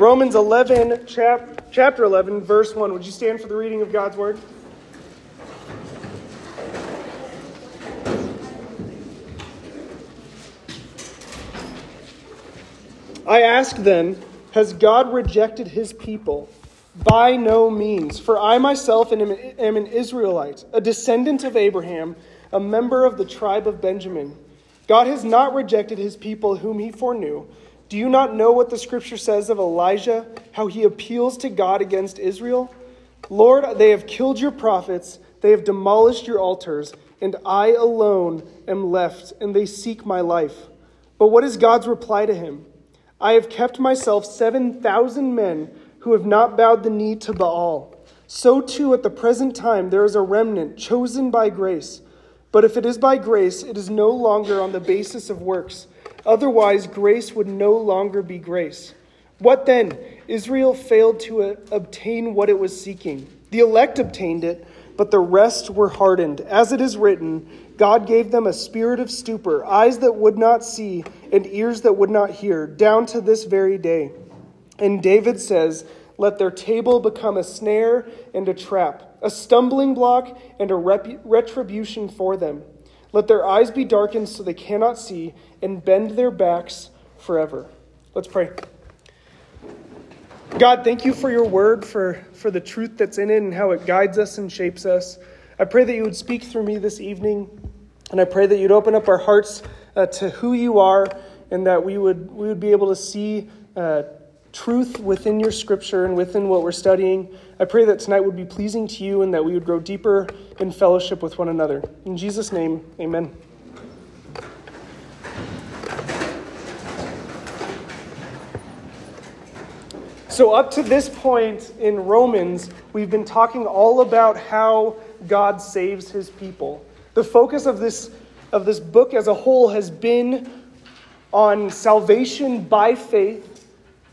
Romans 11, chap, chapter 11, verse 1. Would you stand for the reading of God's word? I ask then, has God rejected his people? By no means. For I myself am an Israelite, a descendant of Abraham, a member of the tribe of Benjamin. God has not rejected his people whom he foreknew. Do you not know what the scripture says of Elijah, how he appeals to God against Israel? Lord, they have killed your prophets, they have demolished your altars, and I alone am left, and they seek my life. But what is God's reply to him? I have kept myself 7,000 men who have not bowed the knee to Baal. So too at the present time there is a remnant chosen by grace. But if it is by grace, it is no longer on the basis of works. Otherwise, grace would no longer be grace. What then? Israel failed to uh, obtain what it was seeking. The elect obtained it, but the rest were hardened. As it is written, God gave them a spirit of stupor, eyes that would not see, and ears that would not hear, down to this very day. And David says, Let their table become a snare and a trap, a stumbling block and a retribution for them. Let their eyes be darkened so they cannot see, and bend their backs forever. Let's pray. God, thank you for your word, for, for the truth that's in it, and how it guides us and shapes us. I pray that you would speak through me this evening. And I pray that you'd open up our hearts uh, to who you are and that we would, we would be able to see uh, truth within your scripture and within what we're studying. I pray that tonight would be pleasing to you and that we would grow deeper in fellowship with one another. In Jesus' name, amen. So, up to this point in Romans, we've been talking all about how God saves his people. The focus of this, of this book as a whole has been on salvation by faith.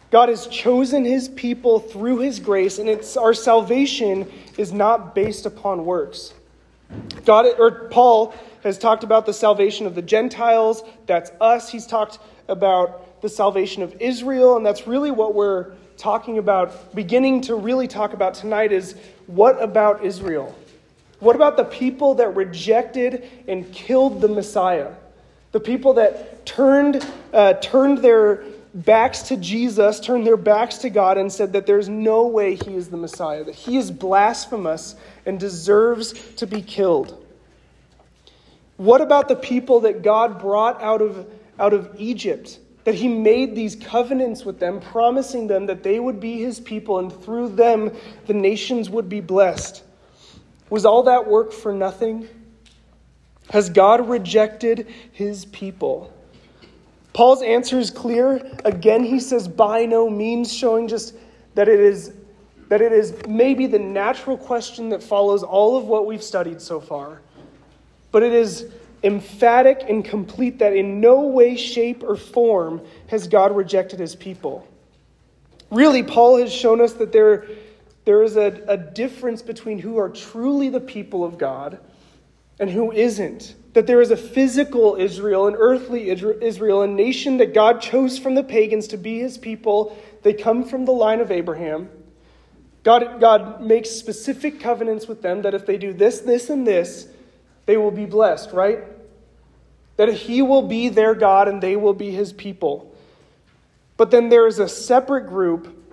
God has chosen his people through his grace, and it's our salvation is not based upon works. God or Paul has talked about the salvation of the Gentiles, that's us. He's talked about the salvation of Israel, and that's really what we're talking about, beginning to really talk about tonight is what about Israel? What about the people that rejected and killed the Messiah? The people that turned, uh, turned their backs to Jesus, turned their backs to God, and said that there's no way he is the Messiah, that he is blasphemous and deserves to be killed. What about the people that God brought out of, out of Egypt? That he made these covenants with them, promising them that they would be his people, and through them the nations would be blessed. Was all that work for nothing? Has God rejected his people? Paul's answer is clear. Again, he says, by no means, showing just that it is that it is maybe the natural question that follows all of what we've studied so far. But it is emphatic and complete that in no way, shape, or form has God rejected his people. Really, Paul has shown us that there there is a, a difference between who are truly the people of God and who isn't. That there is a physical Israel, an earthly Israel, a nation that God chose from the pagans to be his people. They come from the line of Abraham. God, God makes specific covenants with them that if they do this, this, and this, they will be blessed, right? That he will be their God and they will be his people. But then there is a separate group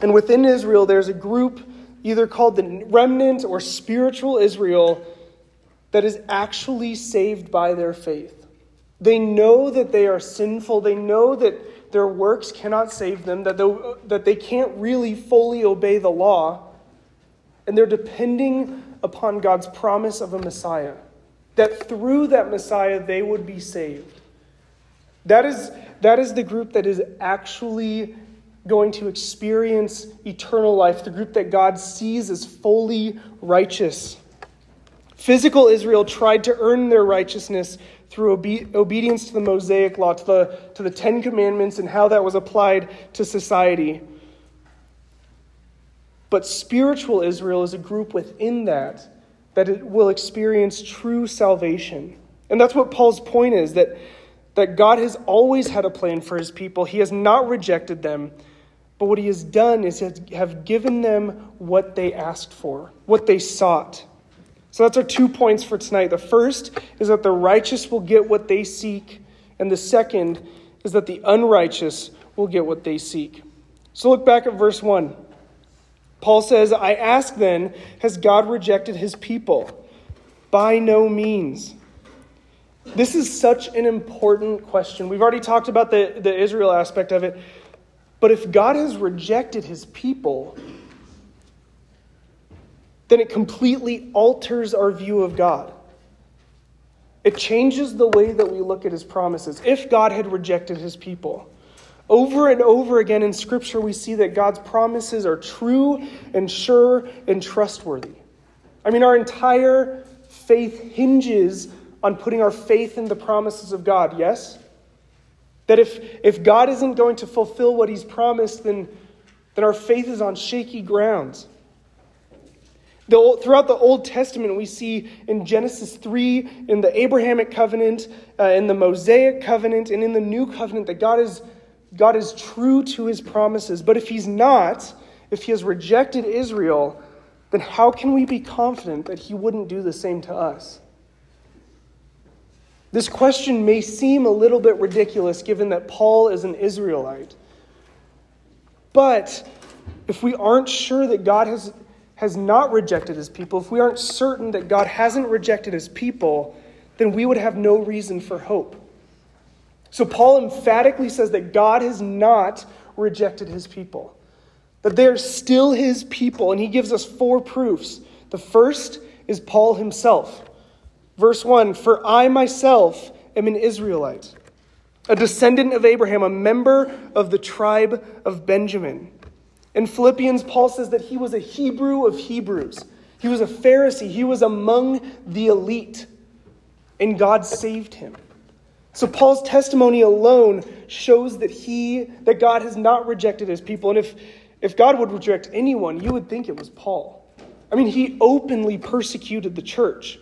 and within Israel, there's a group either called the remnant or spiritual Israel that is actually saved by their faith. They know that they are sinful, they know that their works cannot save them, that, that they can't really fully obey the law, and they're depending upon God's promise of a Messiah, that through that Messiah they would be saved. That is, that is the group that is actually going to experience eternal life, the group that God sees as fully righteous. Physical Israel tried to earn their righteousness through obe- obedience to the Mosaic law, to the, to the Ten Commandments, and how that was applied to society. But spiritual Israel is a group within that that it will experience true salvation. And that's what Paul's point is that, that God has always had a plan for his people. He has not rejected them, But what he has done is have given them what they asked for, what they sought. So that's our two points for tonight. The first is that the righteous will get what they seek, and the second is that the unrighteous will get what they seek. So look back at verse 1. Paul says, I ask then, has God rejected his people? By no means. This is such an important question. We've already talked about the, the Israel aspect of it. But if God has rejected his people, then it completely alters our view of God. It changes the way that we look at his promises. If God had rejected his people, over and over again in Scripture, we see that God's promises are true and sure and trustworthy. I mean, our entire faith hinges on putting our faith in the promises of God, yes? That if, if God isn't going to fulfill what he's promised, then, then our faith is on shaky grounds. The, throughout the Old Testament, we see in Genesis 3, in the Abrahamic covenant, uh, in the Mosaic covenant, and in the new covenant, that God is, God is true to his promises. But if he's not, if he has rejected Israel, then how can we be confident that he wouldn't do the same to us? This question may seem a little bit ridiculous given that Paul is an Israelite. But if we aren't sure that God has has not rejected his people, if we aren't certain that God hasn't rejected his people, then we would have no reason for hope. So Paul emphatically says that God has not rejected his people, that they are still his people, and he gives us four proofs. The first is Paul himself. Verse 1 For I myself am an Israelite, a descendant of Abraham, a member of the tribe of Benjamin. In Philippians, Paul says that he was a Hebrew of Hebrews. He was a Pharisee. He was among the elite. And God saved him. So Paul's testimony alone shows that he that God has not rejected his people. And if, if God would reject anyone, you would think it was Paul. I mean, he openly persecuted the church.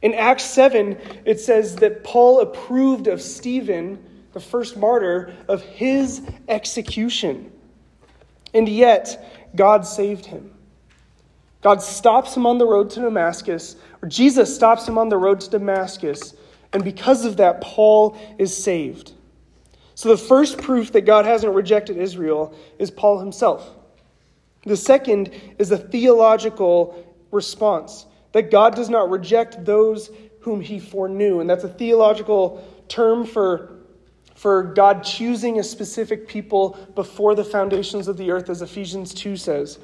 In Acts 7, it says that Paul approved of Stephen, the first martyr, of his execution. And yet, God saved him. God stops him on the road to Damascus, or Jesus stops him on the road to Damascus, and because of that, Paul is saved. So, the first proof that God hasn't rejected Israel is Paul himself. The second is a theological response that God does not reject those whom he foreknew. And that's a theological term for for God choosing a specific people before the foundations of the earth, as Ephesians 2 says.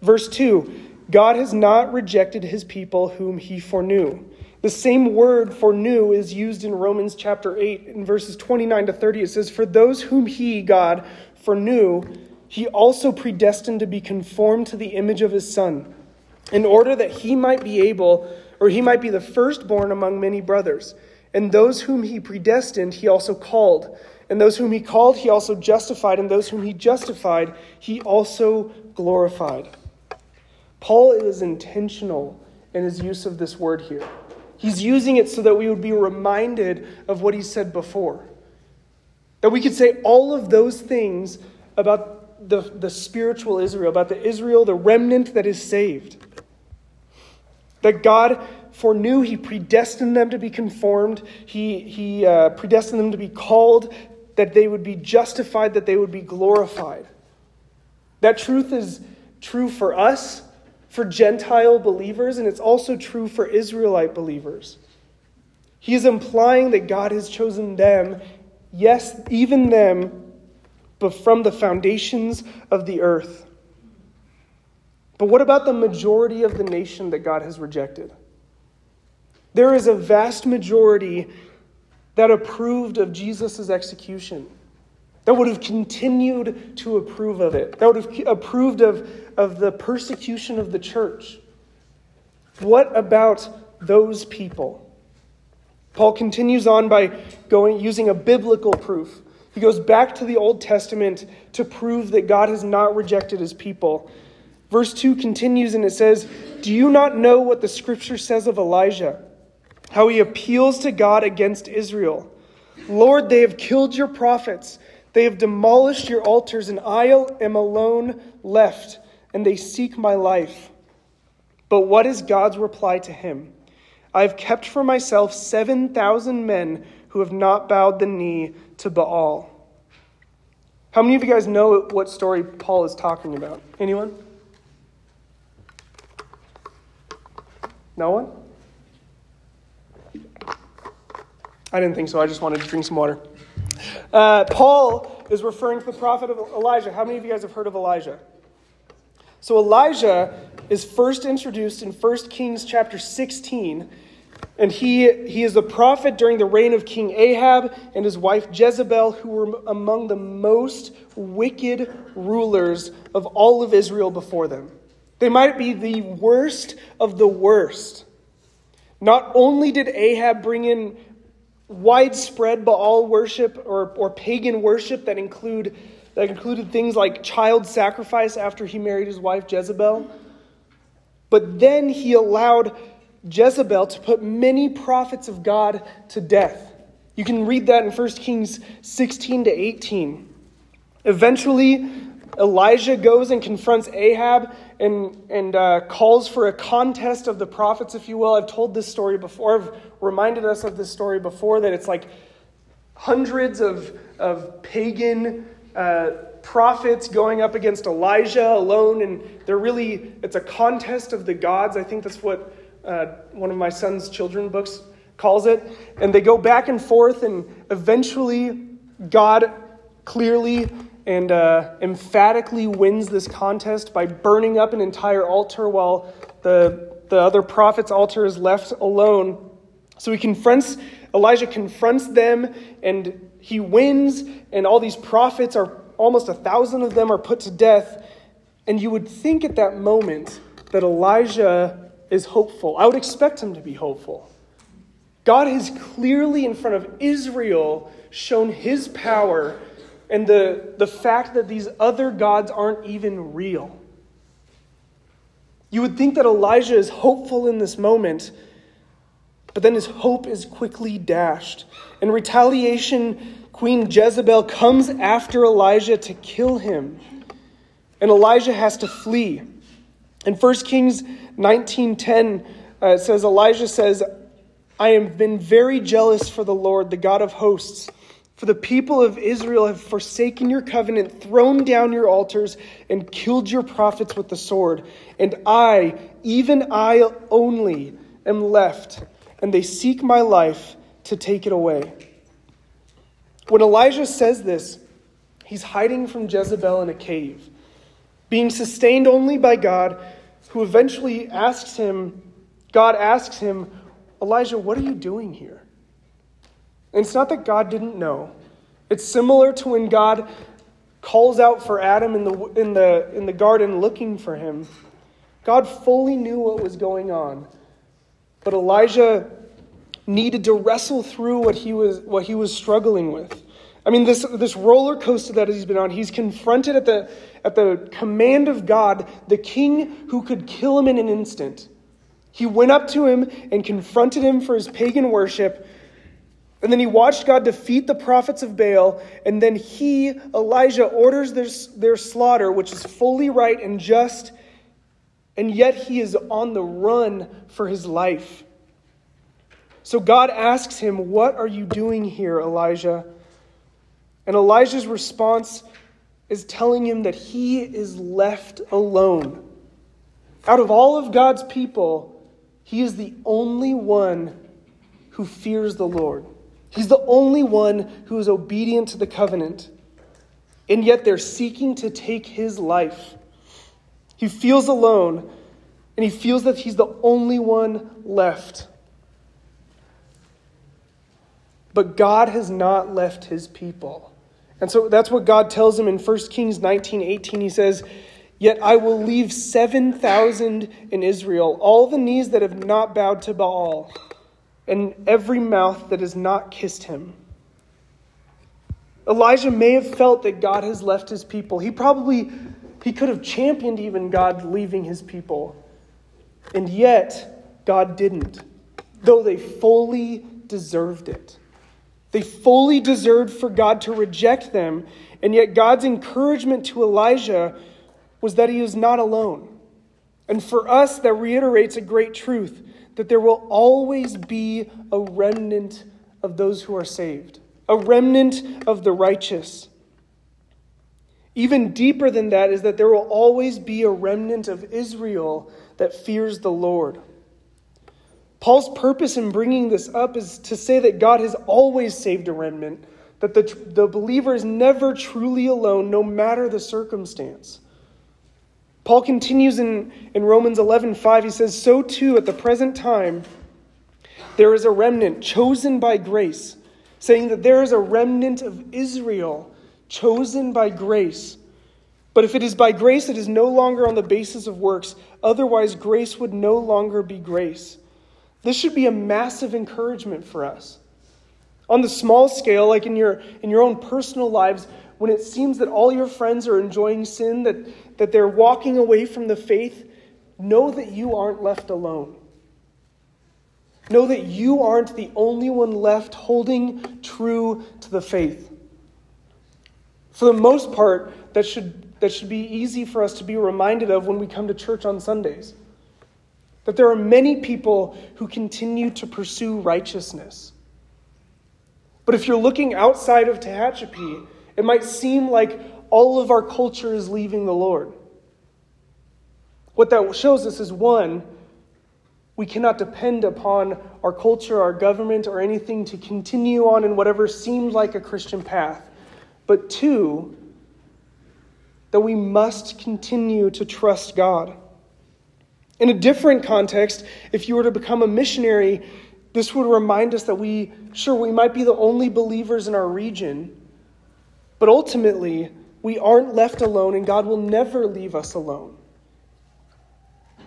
Verse 2 God has not rejected his people whom he foreknew. The same word foreknew is used in Romans chapter 8 in verses 29 to 30. It says, For those whom he, God, foreknew, he also predestined to be conformed to the image of his Son, in order that he might be able, or he might be the firstborn among many brothers. And those whom he predestined, he also called. And those whom he called, he also justified. And those whom he justified, he also glorified. Paul is intentional in his use of this word here. He's using it so that we would be reminded of what he said before. That we could say all of those things about the, the spiritual Israel, about the Israel, the remnant that is saved. That God foreknew, he predestined them to be conformed, he, he uh, predestined them to be called, that they would be justified, that they would be glorified. That truth is true for us, for Gentile believers, and it's also true for Israelite believers. He is implying that God has chosen them, yes, even them, but from the foundations of the earth. But what about the majority of the nation that God has rejected? There is a vast majority that approved of Jesus' execution, that would have continued to approve of it, that would have approved of, of the persecution of the church. What about those people? Paul continues on by going using a biblical proof. He goes back to the Old Testament to prove that God has not rejected his people. Verse 2 continues and it says, Do you not know what the scripture says of Elijah? How he appeals to God against Israel. Lord, they have killed your prophets. They have demolished your altars, and I am alone left, and they seek my life. But what is God's reply to him? I have kept for myself 7,000 men who have not bowed the knee to Baal. How many of you guys know what story Paul is talking about? Anyone? No one? I didn't think so. I just wanted to drink some water. Uh, Paul is referring to the prophet of Elijah. How many of you guys have heard of Elijah? So Elijah is first introduced in 1 Kings chapter 16, and he, he is the prophet during the reign of King Ahab and his wife Jezebel, who were among the most wicked rulers of all of Israel before them. They might be the worst of the worst. Not only did Ahab bring in widespread Baal worship or, or pagan worship that include that included things like child sacrifice after he married his wife Jezebel. But then he allowed Jezebel to put many prophets of God to death. You can read that in 1 Kings 16 to 18. Eventually, Elijah goes and confronts Ahab and, and uh, calls for a contest of the prophets, if you will. I've told this story before. I've reminded us of this story before that it's like hundreds of, of pagan uh, prophets going up against Elijah alone, and they're really, it's a contest of the gods. I think that's what uh, one of my son's children books calls it. And they go back and forth, and eventually, God clearly and uh, emphatically wins this contest by burning up an entire altar while the, the other prophet's altar is left alone. So he confronts, Elijah confronts them, and he wins, and all these prophets are almost a thousand of them are put to death. And you would think at that moment that Elijah is hopeful. I would expect him to be hopeful. God has clearly, in front of Israel, shown his power and the, the fact that these other gods aren't even real. You would think that Elijah is hopeful in this moment, but then his hope is quickly dashed. In retaliation, Queen Jezebel comes after Elijah to kill him, and Elijah has to flee. In 1 Kings 19:10, uh, it says Elijah says, "I have been very jealous for the Lord, the God of hosts." For the people of Israel have forsaken your covenant, thrown down your altars, and killed your prophets with the sword. And I, even I only, am left, and they seek my life to take it away. When Elijah says this, he's hiding from Jezebel in a cave, being sustained only by God, who eventually asks him, God asks him, Elijah, what are you doing here? And it's not that God didn't know. It's similar to when God calls out for Adam in the, in the, in the garden looking for him. God fully knew what was going on. But Elijah needed to wrestle through what he was, what he was struggling with. I mean, this, this roller coaster that he's been on, he's confronted at the, at the command of God, the king who could kill him in an instant. He went up to him and confronted him for his pagan worship, and then he watched God defeat the prophets of Baal, and then he, Elijah, orders their, their slaughter, which is fully right and just, and yet he is on the run for his life. So God asks him, What are you doing here, Elijah? And Elijah's response is telling him that he is left alone. Out of all of God's people, he is the only one who fears the Lord. He's the only one who is obedient to the covenant. And yet they're seeking to take his life. He feels alone, and he feels that he's the only one left. But God has not left his people. And so that's what God tells him in 1 Kings 19 18. He says, Yet I will leave 7,000 in Israel, all the knees that have not bowed to Baal and every mouth that has not kissed him. Elijah may have felt that God has left his people. He probably he could have championed even God leaving his people. And yet God didn't, though they fully deserved it. They fully deserved for God to reject them, and yet God's encouragement to Elijah was that he was not alone. And for us, that reiterates a great truth that there will always be a remnant of those who are saved, a remnant of the righteous. Even deeper than that is that there will always be a remnant of Israel that fears the Lord. Paul's purpose in bringing this up is to say that God has always saved a remnant, that the, the believer is never truly alone, no matter the circumstance. Paul continues in, in Romans 11 5. He says, So too, at the present time, there is a remnant chosen by grace, saying that there is a remnant of Israel chosen by grace. But if it is by grace, it is no longer on the basis of works. Otherwise, grace would no longer be grace. This should be a massive encouragement for us. On the small scale, like in your, in your own personal lives, when it seems that all your friends are enjoying sin, that, that they're walking away from the faith, know that you aren't left alone. Know that you aren't the only one left holding true to the faith. For the most part, that should, that should be easy for us to be reminded of when we come to church on Sundays. That there are many people who continue to pursue righteousness. But if you're looking outside of Tehachapi, it might seem like all of our culture is leaving the Lord. What that shows us is one, we cannot depend upon our culture, our government, or anything to continue on in whatever seemed like a Christian path. But two, that we must continue to trust God. In a different context, if you were to become a missionary, this would remind us that we, sure, we might be the only believers in our region, but ultimately, we aren't left alone, and God will never leave us alone.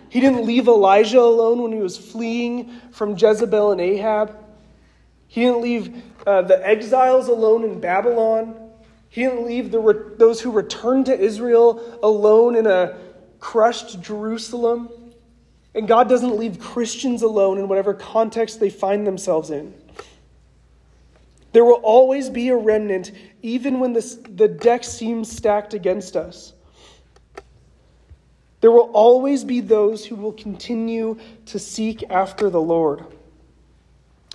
He didn't leave Elijah alone when he was fleeing from Jezebel and Ahab. He didn't leave uh, the exiles alone in Babylon. He didn't leave the re- those who returned to Israel alone in a crushed Jerusalem. And God doesn't leave Christians alone in whatever context they find themselves in. There will always be a remnant, even when this, the deck seems stacked against us. There will always be those who will continue to seek after the Lord.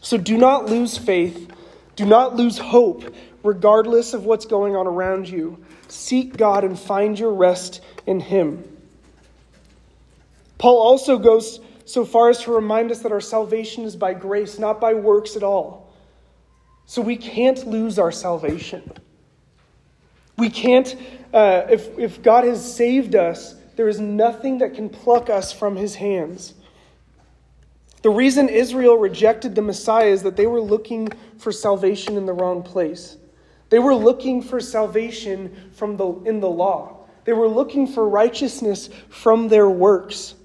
So do not lose faith. Do not lose hope, regardless of what's going on around you. Seek God and find your rest in Him. Paul also goes so far as to remind us that our salvation is by grace, not by works at all. So we can't lose our salvation. We can't, uh, if, if God has saved us, there is nothing that can pluck us from his hands. The reason Israel rejected the Messiah is that they were looking for salvation in the wrong place. They were looking for salvation from the, in the law. They were looking for righteousness from their works.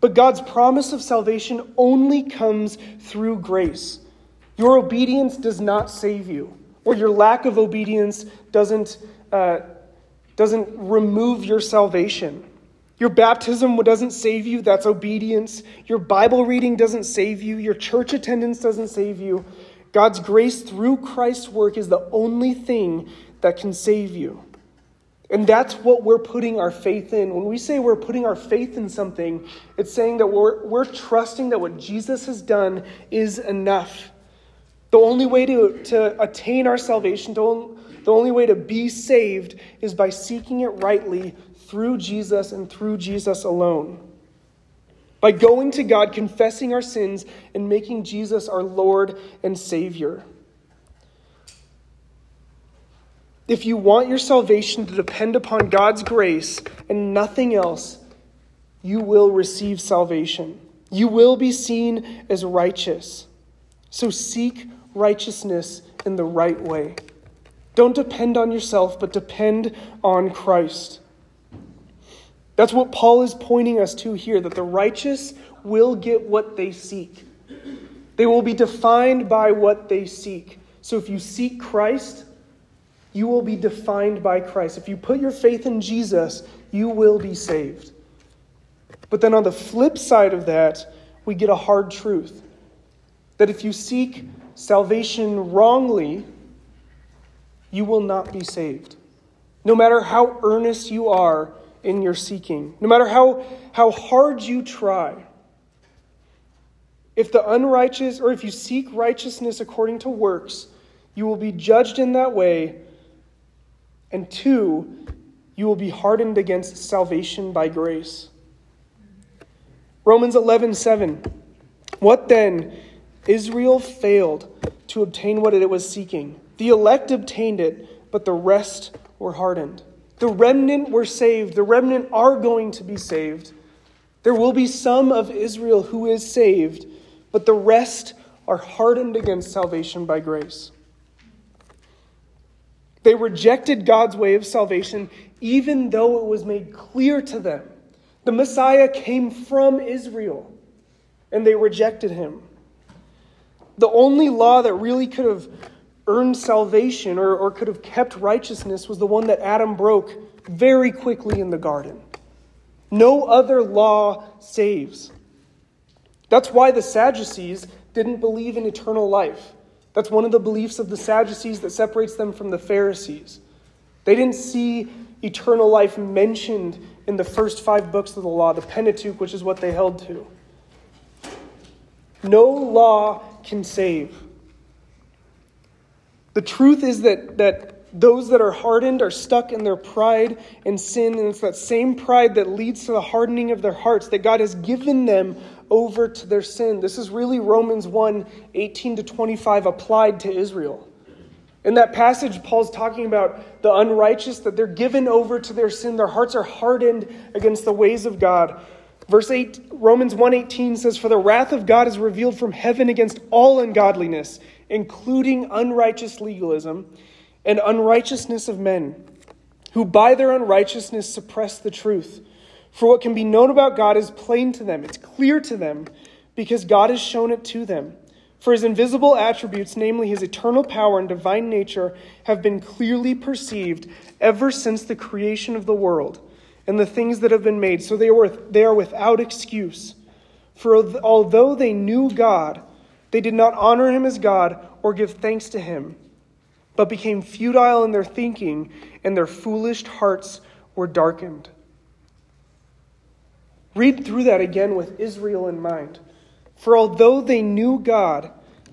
But God's promise of salvation only comes through grace. Your obedience does not save you, or your lack of obedience doesn't, uh, doesn't remove your salvation. Your baptism doesn't save you, that's obedience. Your Bible reading doesn't save you, your church attendance doesn't save you. God's grace through Christ's work is the only thing that can save you. And that's what we're putting our faith in. When we say we're putting our faith in something, it's saying that we're, we're trusting that what Jesus has done is enough. The only way to, to attain our salvation, the only way to be saved, is by seeking it rightly through Jesus and through Jesus alone. By going to God, confessing our sins, and making Jesus our Lord and Savior. If you want your salvation to depend upon God's grace and nothing else, you will receive salvation. You will be seen as righteous. So seek righteousness in the right way. Don't depend on yourself, but depend on Christ. That's what Paul is pointing us to here that the righteous will get what they seek. They will be defined by what they seek. So if you seek Christ, you will be defined by Christ. If you put your faith in Jesus, you will be saved. But then on the flip side of that, we get a hard truth that if you seek salvation wrongly, you will not be saved. No matter how earnest you are in your seeking, no matter how, how hard you try, if the unrighteous, or if you seek righteousness according to works, you will be judged in that way. And two, you will be hardened against salvation by grace. Romans 11, 7. What then? Israel failed to obtain what it was seeking. The elect obtained it, but the rest were hardened. The remnant were saved. The remnant are going to be saved. There will be some of Israel who is saved, but the rest are hardened against salvation by grace. They rejected God's way of salvation, even though it was made clear to them. The Messiah came from Israel, and they rejected him. The only law that really could have earned salvation or, or could have kept righteousness was the one that Adam broke very quickly in the garden. No other law saves. That's why the Sadducees didn't believe in eternal life. That's one of the beliefs of the Sadducees that separates them from the Pharisees. They didn't see eternal life mentioned in the first five books of the law, the Pentateuch, which is what they held to. No law can save. The truth is that, that those that are hardened are stuck in their pride and sin, and it's that same pride that leads to the hardening of their hearts that God has given them over to their sin. This is really Romans 1 18 to 25 applied to Israel. In that passage, Paul's talking about the unrighteous, that they're given over to their sin. Their hearts are hardened against the ways of God. Verse 8, Romans 1:18 says, For the wrath of God is revealed from heaven against all ungodliness, including unrighteous legalism and unrighteousness of men, who by their unrighteousness suppress the truth. For what can be known about God is plain to them, it's clear to them, because God has shown it to them. For his invisible attributes, namely his eternal power and divine nature, have been clearly perceived ever since the creation of the world and the things that have been made, so they are, they are without excuse. For although they knew God, they did not honor him as God or give thanks to him, but became futile in their thinking, and their foolish hearts were darkened. Read through that again with Israel in mind. For although they knew God,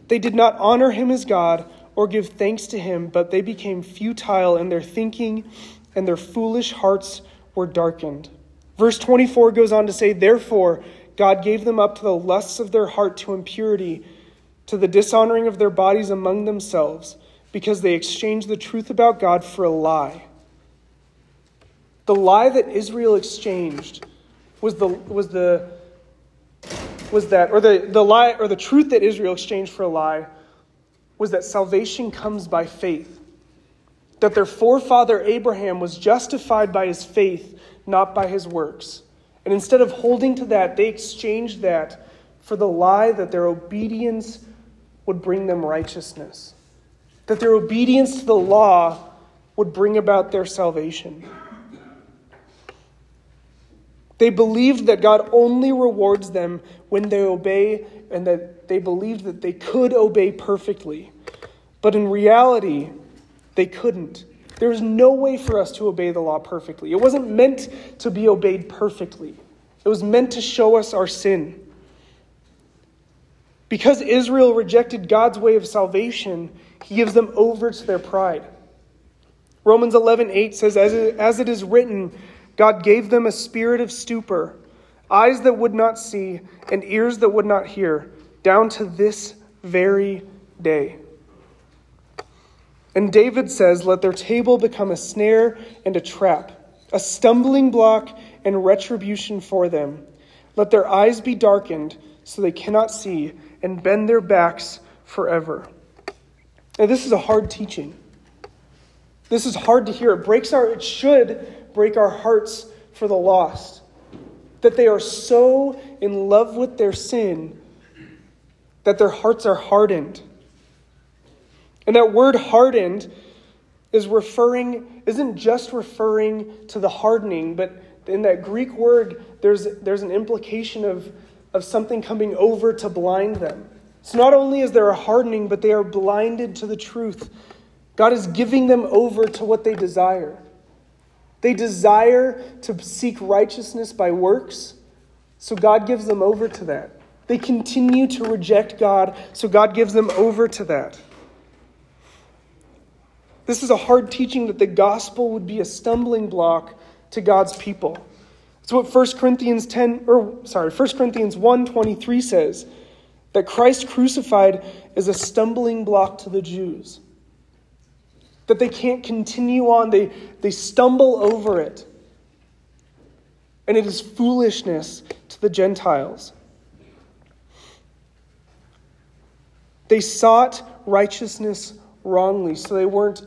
they did not honor him as God or give thanks to him, but they became futile in their thinking, and their foolish hearts were darkened. Verse 24 goes on to say, Therefore, God gave them up to the lusts of their heart to impurity, to the dishonoring of their bodies among themselves, because they exchanged the truth about God for a lie. The lie that Israel exchanged was the, was the was that, or the, the lie, or the truth that Israel exchanged for a lie, was that salvation comes by faith. That their forefather Abraham was justified by his faith, not by his works. And instead of holding to that, they exchanged that for the lie that their obedience would bring them righteousness. That their obedience to the law would bring about their salvation. They believed that God only rewards them when they obey, and that they believed that they could obey perfectly. But in reality, they couldn't. There was no way for us to obey the law perfectly. It wasn't meant to be obeyed perfectly, it was meant to show us our sin. Because Israel rejected God's way of salvation, he gives them over to their pride. Romans 11:8 says as it, as it is written God gave them a spirit of stupor, eyes that would not see, and ears that would not hear, down to this very day. And David says, Let their table become a snare and a trap, a stumbling block and retribution for them. Let their eyes be darkened so they cannot see, and bend their backs forever. And this is a hard teaching. This is hard to hear. It breaks our, it should break our hearts for the lost. That they are so in love with their sin that their hearts are hardened. And that word hardened is referring, isn't just referring to the hardening, but in that Greek word, there's, there's an implication of, of something coming over to blind them, So not only is there a hardening, but they are blinded to the truth. God is giving them over to what they desire. They desire to seek righteousness by works, so God gives them over to that. They continue to reject God, so God gives them over to that. This is a hard teaching that the gospel would be a stumbling block to God's people. It's what 1 Corinthians 10 or sorry, 1 Corinthians 1:23 says that Christ crucified is a stumbling block to the Jews. That they can't continue on, they, they stumble over it. And it is foolishness to the Gentiles. They sought righteousness wrongly, so they weren't,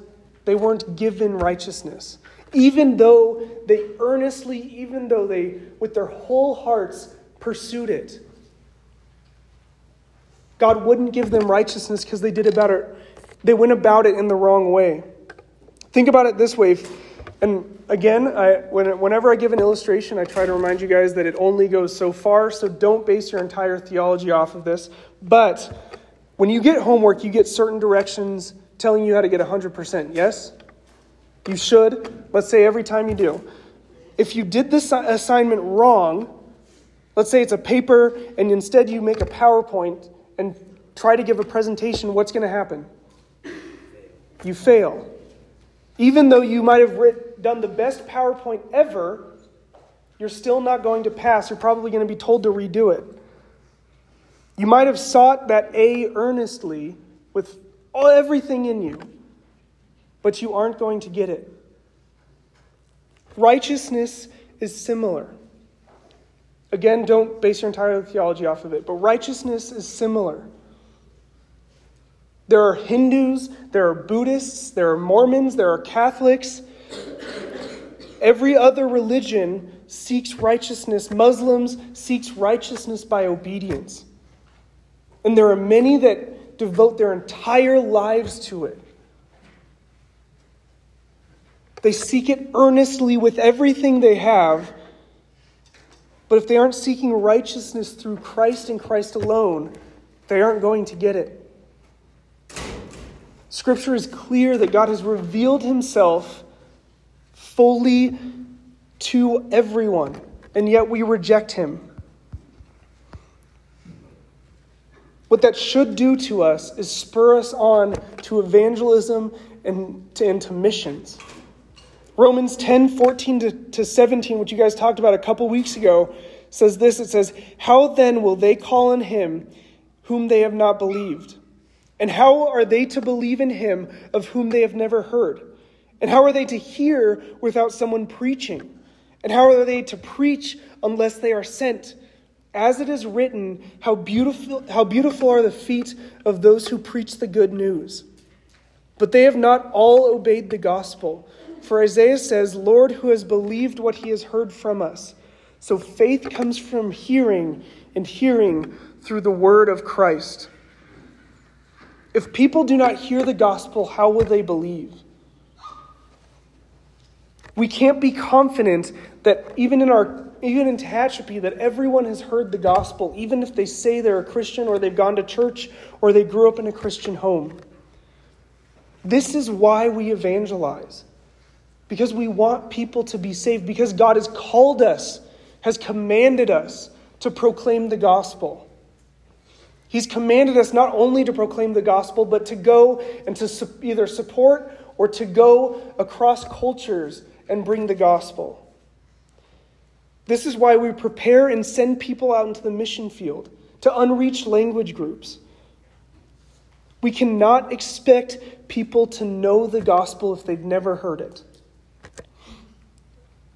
they weren't given righteousness. Even though they earnestly, even though they, with their whole hearts, pursued it. God wouldn't give them righteousness because they did about it. They went about it in the wrong way. Think about it this way. And again, I, whenever I give an illustration, I try to remind you guys that it only goes so far, so don't base your entire theology off of this. But when you get homework, you get certain directions telling you how to get 100%. Yes? You should. Let's say every time you do. If you did this assignment wrong, let's say it's a paper and instead you make a PowerPoint and try to give a presentation, what's going to happen? You fail. Even though you might have writ- done the best PowerPoint ever, you're still not going to pass. You're probably going to be told to redo it. You might have sought that A earnestly with all, everything in you, but you aren't going to get it. Righteousness is similar. Again, don't base your entire theology off of it, but righteousness is similar. There are Hindus, there are Buddhists, there are Mormons, there are Catholics. Every other religion seeks righteousness. Muslims seeks righteousness by obedience. And there are many that devote their entire lives to it. They seek it earnestly with everything they have. But if they aren't seeking righteousness through Christ and Christ alone, they aren't going to get it. Scripture is clear that God has revealed himself fully to everyone, and yet we reject him. What that should do to us is spur us on to evangelism and to, and to missions. Romans 10 14 to, to 17, which you guys talked about a couple weeks ago, says this it says, How then will they call on him whom they have not believed? And how are they to believe in him of whom they have never heard? And how are they to hear without someone preaching? And how are they to preach unless they are sent? As it is written, how beautiful, how beautiful are the feet of those who preach the good news. But they have not all obeyed the gospel. For Isaiah says, Lord, who has believed what he has heard from us? So faith comes from hearing, and hearing through the word of Christ. If people do not hear the gospel, how will they believe? We can't be confident that even in our even in Tehachapi, that everyone has heard the gospel, even if they say they're a Christian or they've gone to church or they grew up in a Christian home. This is why we evangelize. Because we want people to be saved, because God has called us, has commanded us to proclaim the gospel. He's commanded us not only to proclaim the gospel, but to go and to either support or to go across cultures and bring the gospel. This is why we prepare and send people out into the mission field to unreached language groups. We cannot expect people to know the gospel if they've never heard it.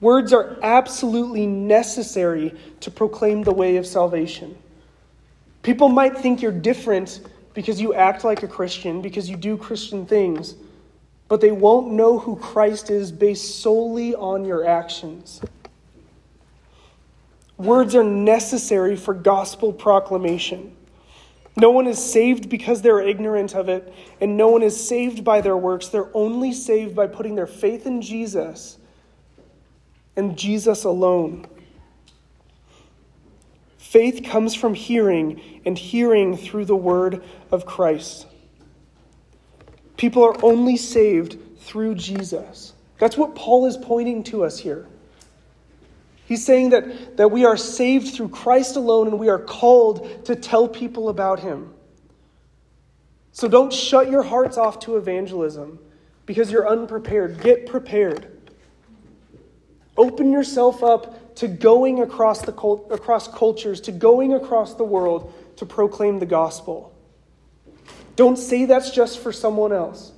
Words are absolutely necessary to proclaim the way of salvation. People might think you're different because you act like a Christian, because you do Christian things, but they won't know who Christ is based solely on your actions. Words are necessary for gospel proclamation. No one is saved because they're ignorant of it, and no one is saved by their works. They're only saved by putting their faith in Jesus and Jesus alone. Faith comes from hearing, and hearing through the word of Christ. People are only saved through Jesus. That's what Paul is pointing to us here. He's saying that, that we are saved through Christ alone and we are called to tell people about him. So don't shut your hearts off to evangelism because you're unprepared. Get prepared. Open yourself up to going across, the, across cultures, to going across the world to proclaim the gospel. Don't say that's just for someone else.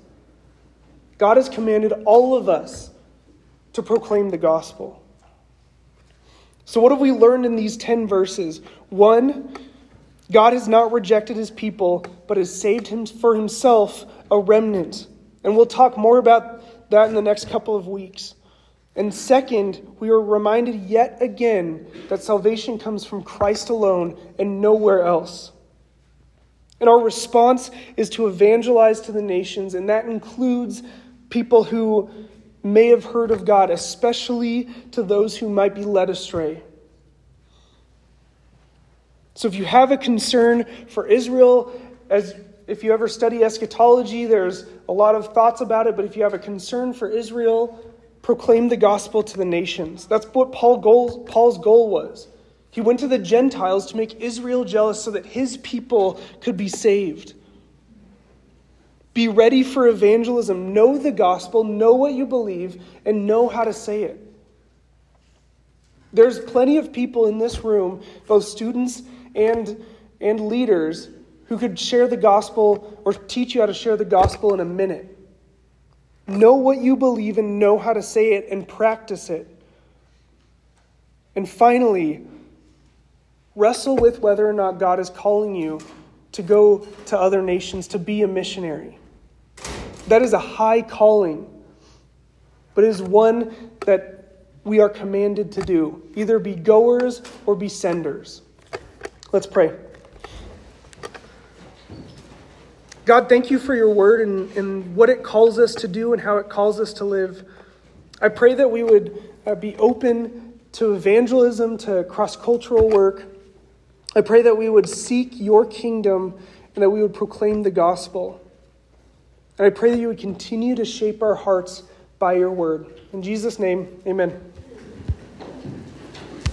God has commanded all of us to proclaim the gospel. So, what have we learned in these 10 verses? One, God has not rejected his people, but has saved him for himself a remnant. And we'll talk more about that in the next couple of weeks. And second, we are reminded yet again that salvation comes from Christ alone and nowhere else. And our response is to evangelize to the nations, and that includes people who may have heard of God, especially to those who might be led astray. So if you have a concern for Israel, as if you ever study eschatology, there's a lot of thoughts about it, but if you have a concern for Israel, proclaim the gospel to the nations. That's what Paul goal, Paul's goal was. He went to the Gentiles to make Israel jealous so that his people could be saved. Be ready for evangelism. Know the gospel, know what you believe, and know how to say it. There's plenty of people in this room, both students and, and leaders, who could share the gospel or teach you how to share the gospel in a minute. Know what you believe and know how to say it and practice it. And finally, wrestle with whether or not God is calling you to go to other nations to be a missionary. That is a high calling, but it is one that we are commanded to do either be goers or be senders. Let's pray. God, thank you for your word and, and what it calls us to do and how it calls us to live. I pray that we would uh, be open to evangelism, to cross cultural work. I pray that we would seek your kingdom and that we would proclaim the gospel. And I pray that you would continue to shape our hearts by your word. In Jesus' name, amen.